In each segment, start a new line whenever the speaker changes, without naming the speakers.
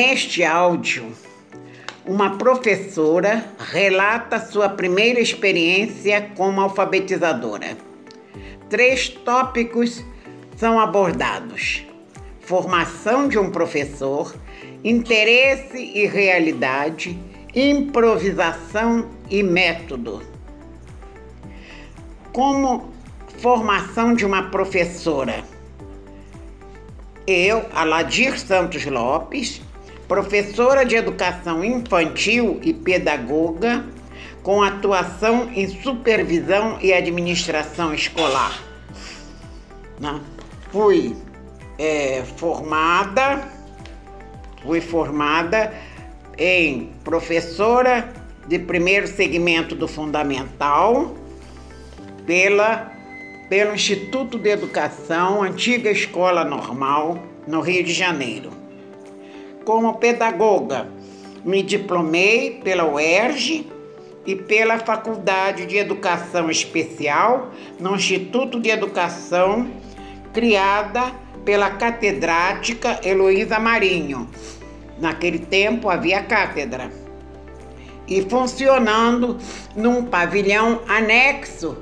Neste áudio, uma professora relata sua primeira experiência como alfabetizadora. Três tópicos são abordados: formação de um professor, interesse e realidade, improvisação e método. Como formação de uma professora. Eu, Aladir Santos Lopes, professora de educação infantil e pedagoga, com atuação em supervisão e administração escolar. Né? Fui é, formada, fui formada em professora de primeiro segmento do fundamental pela pelo Instituto de Educação, antiga Escola Normal, no Rio de Janeiro. Como pedagoga, me diplomei pela UERJ e pela Faculdade de Educação Especial, no Instituto de Educação, criada pela catedrática Heloísa Marinho. Naquele tempo havia cátedra. E funcionando num pavilhão anexo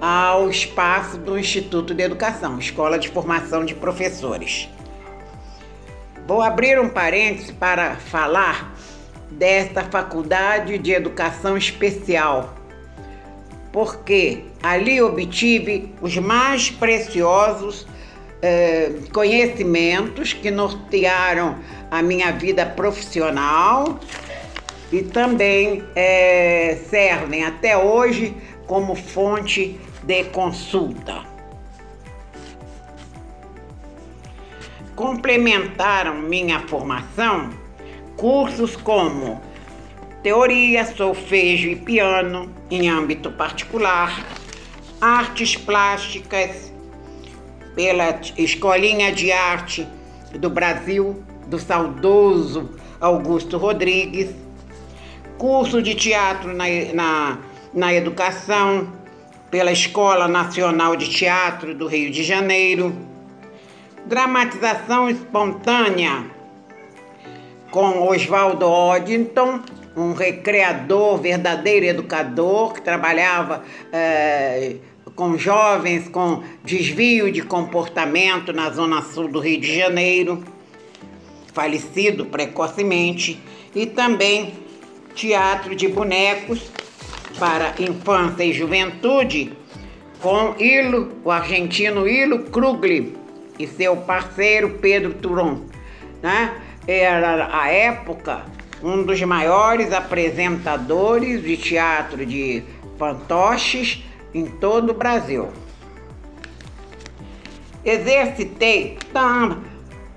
ao espaço do Instituto de Educação, Escola de Formação de Professores. Vou abrir um parênteses para falar desta Faculdade de Educação Especial, porque ali obtive os mais preciosos eh, conhecimentos que nortearam a minha vida profissional e também eh, servem até hoje como fonte de consulta. Complementaram minha formação cursos como teoria, solfejo e piano em âmbito particular, artes plásticas pela Escolinha de Arte do Brasil, do saudoso Augusto Rodrigues, curso de teatro na, na, na educação pela Escola Nacional de Teatro do Rio de Janeiro, dramatização espontânea. Com Oswaldo Oddington, um recreador, verdadeiro educador, que trabalhava é, com jovens com desvio de comportamento na zona sul do Rio de Janeiro, falecido precocemente, e também teatro de bonecos para infância e juventude com Ilo, o argentino Ilo Krugli e seu parceiro Pedro Turon. Né? Era a época um dos maiores apresentadores de teatro de fantoches em todo o Brasil. Exercitei tá,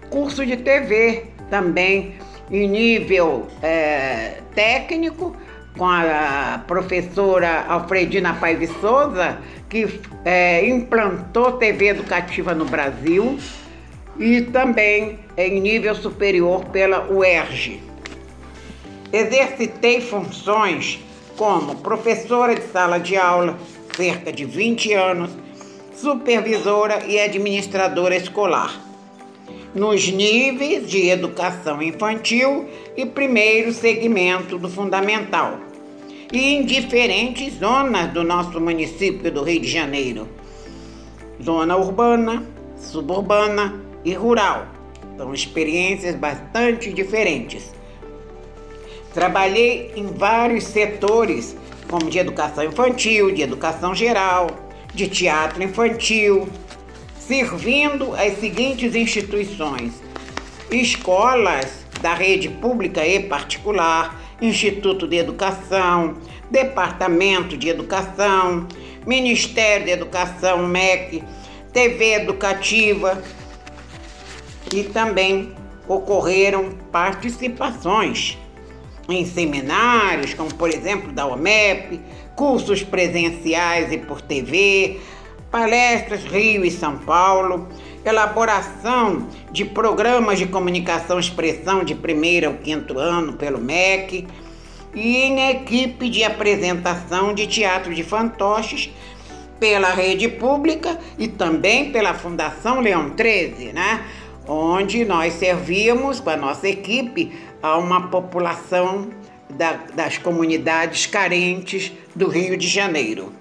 curso de TV também em nível é, técnico com a professora Alfredina Paiva Souza, que é, implantou TV educativa no Brasil, e também em nível superior pela UERJ. Exercitei funções como professora de sala de aula, cerca de 20 anos, supervisora e administradora escolar, nos níveis de educação infantil e primeiro segmento do fundamental e em diferentes zonas do nosso município do Rio de Janeiro. Zona urbana, suburbana e rural. São experiências bastante diferentes. Trabalhei em vários setores, como de educação infantil, de educação geral, de teatro infantil, servindo as seguintes instituições: escolas da rede pública e particular, Instituto de Educação, Departamento de Educação, Ministério de Educação, MEC, TV Educativa. E também ocorreram participações em seminários, como por exemplo da OMEP, cursos presenciais e por TV, palestras Rio e São Paulo, elaboração de programas de comunicação expressão de primeiro ao quinto ano pelo MEC e em equipe de apresentação de teatro de fantoches pela rede pública e também pela Fundação Leão 13, né? onde nós servíamos com a nossa equipe a uma população da, das comunidades carentes do Rio de Janeiro.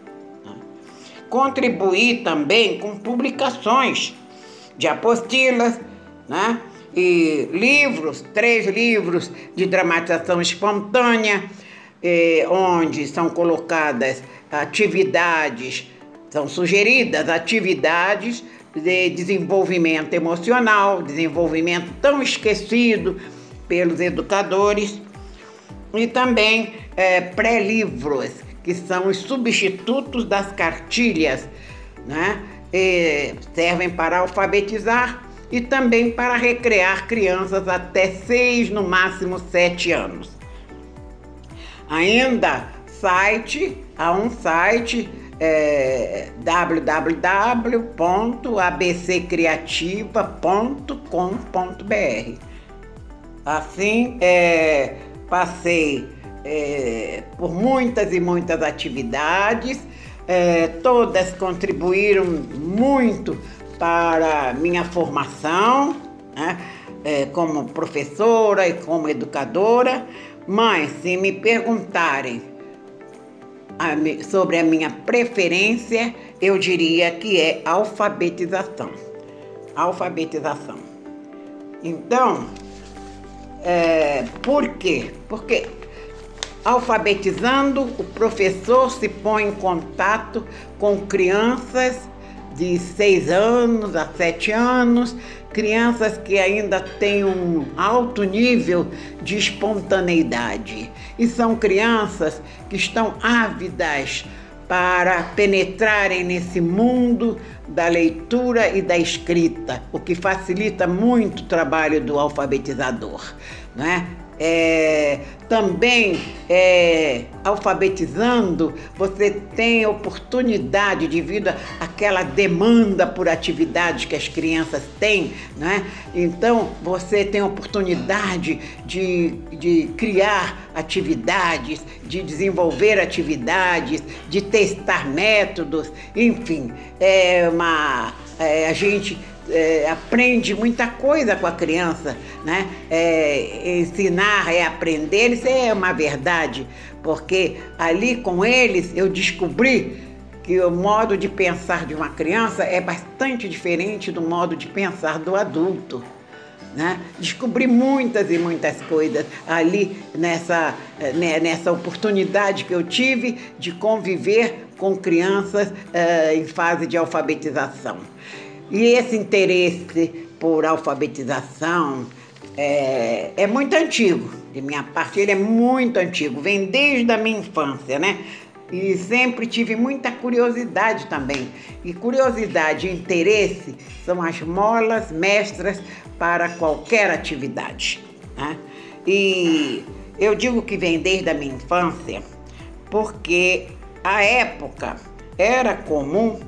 Contribuí também com publicações de apostilas, né? e livros, três livros de dramatização espontânea, eh, onde são colocadas atividades, são sugeridas atividades de desenvolvimento emocional, desenvolvimento tão esquecido pelos educadores, e também eh, pré-livros, que são os substitutos das cartilhas, né? E servem para alfabetizar e também para recrear crianças até seis, no máximo sete anos. Ainda site, há um site é, www.abccreativa.com.br. Assim, é, passei é, por muitas e muitas atividades, é, todas contribuíram muito para minha formação né, é, como professora e como educadora, mas se me perguntarem a, sobre a minha preferência, eu diria que é alfabetização. Alfabetização. Então, é, por quê? Porque alfabetizando, o professor se põe em contato com crianças de seis anos a sete anos, crianças que ainda têm um alto nível de espontaneidade. E são crianças que estão ávidas para penetrarem nesse mundo da leitura e da escrita, o que facilita muito o trabalho do alfabetizador. Né? É, também é, alfabetizando, você tem oportunidade, devido àquela demanda por atividades que as crianças têm, né? então você tem oportunidade de, de criar atividades, de desenvolver atividades, de testar métodos, enfim, é uma, é, a gente é, aprende muita coisa com a criança, né? É, ensinar é aprender, isso é uma verdade, porque ali com eles eu descobri que o modo de pensar de uma criança é bastante diferente do modo de pensar do adulto. Né? Descobri muitas e muitas coisas ali nessa, né, nessa oportunidade que eu tive de conviver com crianças uh, em fase de alfabetização. E esse interesse por alfabetização é, é, muito antigo. De minha parte, ele é muito antigo, vem desde a minha infância, né? E sempre tive muita curiosidade também. E curiosidade e interesse são as molas mestras para qualquer atividade. Né? E eu digo que vem desde a minha infância porque a época era comum.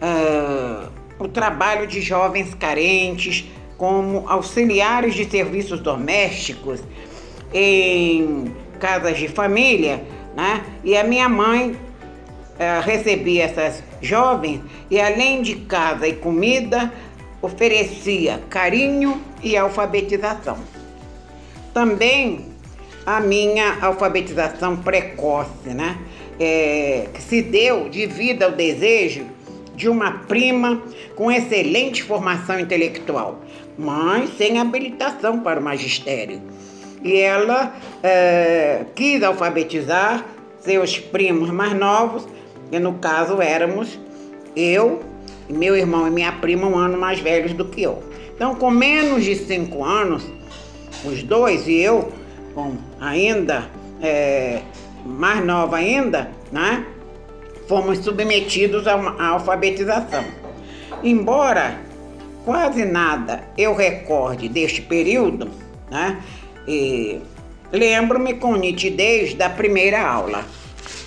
Uh, o trabalho de jovens carentes como auxiliares de serviços domésticos em casas de família, né? E a minha mãe eh, recebia essas jovens e além de casa e comida, oferecia carinho e alfabetização. Também a minha alfabetização precoce, né? É, que se deu devido ao desejo de uma prima com excelente formação intelectual, mas sem habilitação para o magistério. E ela é, quis alfabetizar seus primos mais novos, que no caso éramos eu, meu irmão e minha prima, um ano mais velhos do que eu. Então, com menos de cinco anos, os dois e eu, com ainda é, mais nova ainda, né? Fomos submetidos a uma alfabetização. Embora quase nada eu recorde deste período, né, lembro-me com nitidez da primeira aula.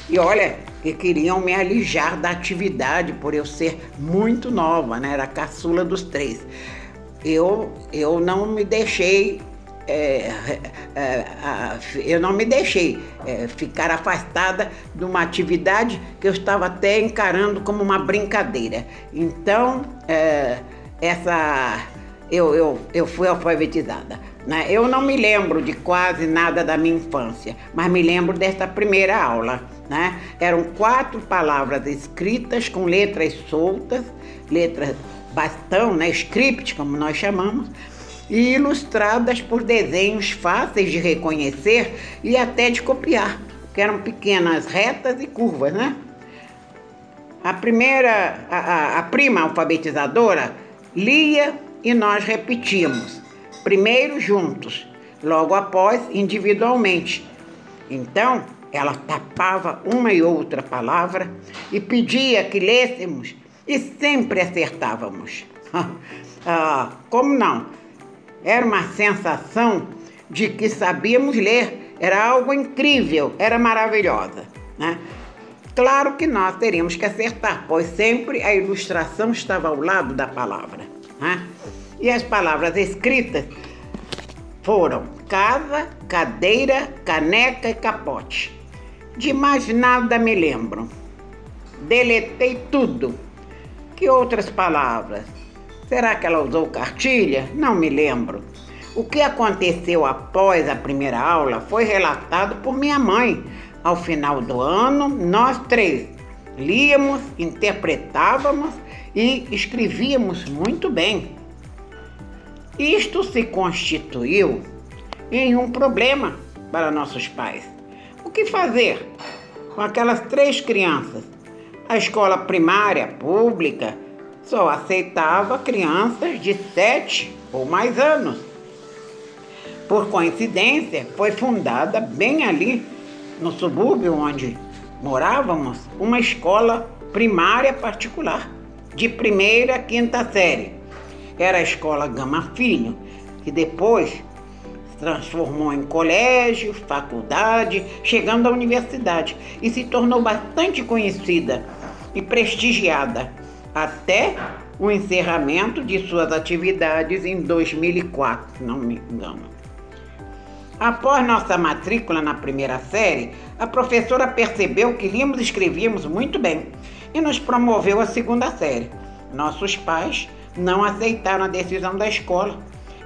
E olha, que queriam me alijar da atividade por eu ser muito nova, né? Era a caçula dos três. Eu, eu não me deixei é, é, eu não me deixei é, ficar afastada de uma atividade que eu estava até encarando como uma brincadeira. Então, é, essa, eu, eu, eu fui alfabetizada. Né? Eu não me lembro de quase nada da minha infância, mas me lembro desta primeira aula. Né? Eram quatro palavras escritas com letras soltas, letras bastão, né? script, como nós chamamos, e ilustradas por desenhos fáceis de reconhecer e até de copiar, que eram pequenas retas e curvas, né? A primeira, a, a, a prima alfabetizadora lia e nós repetimos. Primeiro juntos, logo após individualmente. Então, ela tapava uma e outra palavra e pedia que lêssemos e sempre acertávamos. ah, como não? Era uma sensação de que sabíamos ler, era algo incrível, era maravilhosa. Né? Claro que nós teríamos que acertar, pois sempre a ilustração estava ao lado da palavra. Né? E as palavras escritas foram casa, cadeira, caneca e capote. De mais nada me lembro. Deletei tudo. Que outras palavras? Será que ela usou cartilha? Não me lembro. O que aconteceu após a primeira aula foi relatado por minha mãe ao final do ano, nós três líamos, interpretávamos e escrevíamos muito bem. Isto se constituiu em um problema para nossos pais. O que fazer com aquelas três crianças? A escola primária pública só aceitava crianças de sete ou mais anos. Por coincidência, foi fundada bem ali no subúrbio onde morávamos, uma escola primária particular, de primeira a quinta série. Era a escola Gama Filho, que depois se transformou em colégio, faculdade, chegando à universidade e se tornou bastante conhecida e prestigiada até o encerramento de suas atividades em 2004, não me engano. Após nossa matrícula na primeira série, a professora percebeu que líamos e escrevíamos muito bem e nos promoveu à segunda série. Nossos pais não aceitaram a decisão da escola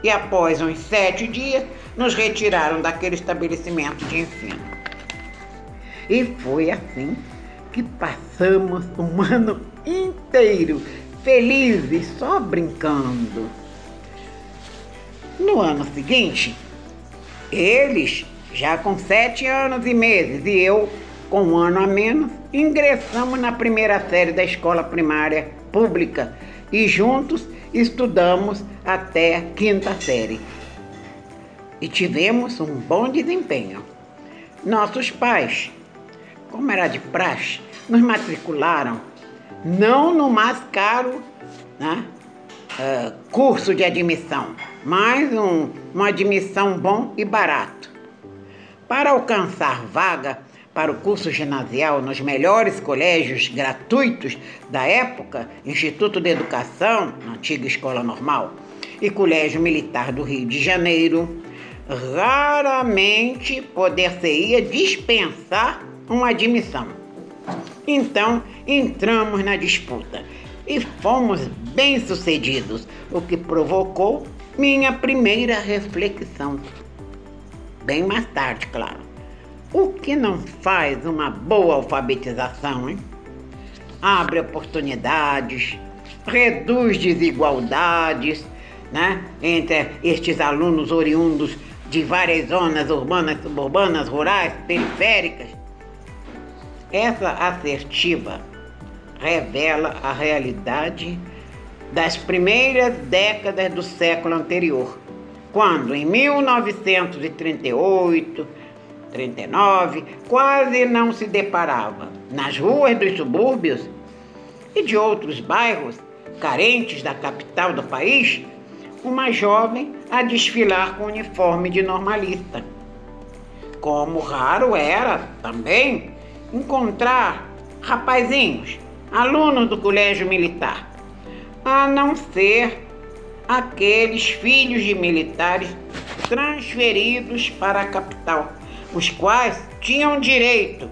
e, após uns sete dias, nos retiraram daquele estabelecimento de ensino. E foi assim que passamos um ano inteiro felizes, só brincando. No ano seguinte, eles, já com sete anos e meses, e eu, com um ano a menos, ingressamos na primeira série da escola primária pública e juntos estudamos até a quinta série. E tivemos um bom desempenho. Nossos pais, como era de praxe, nos matricularam não no mais caro né, uh, curso de admissão, mais um, uma admissão bom e barato. Para alcançar vaga para o curso ginasial nos melhores colégios gratuitos da época, Instituto de Educação, antiga Escola Normal, e Colégio Militar do Rio de Janeiro, raramente poder-se-ia dispensar uma admissão. Então, entramos na disputa e fomos bem-sucedidos, o que provocou minha primeira reflexão. Bem mais tarde, claro. O que não faz uma boa alfabetização, hein? Abre oportunidades, reduz desigualdades né, entre estes alunos oriundos de várias zonas urbanas, suburbanas, rurais, periféricas. Essa assertiva revela a realidade das primeiras décadas do século anterior, quando em 1938, 39, quase não se deparava nas ruas dos subúrbios e de outros bairros carentes da capital do país uma jovem a desfilar com uniforme de normalista. Como raro era também encontrar rapazinhos alunos do colégio militar, a não ser aqueles filhos de militares transferidos para a capital, os quais tinham direito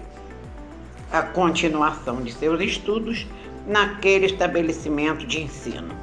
à continuação de seus estudos naquele estabelecimento de ensino.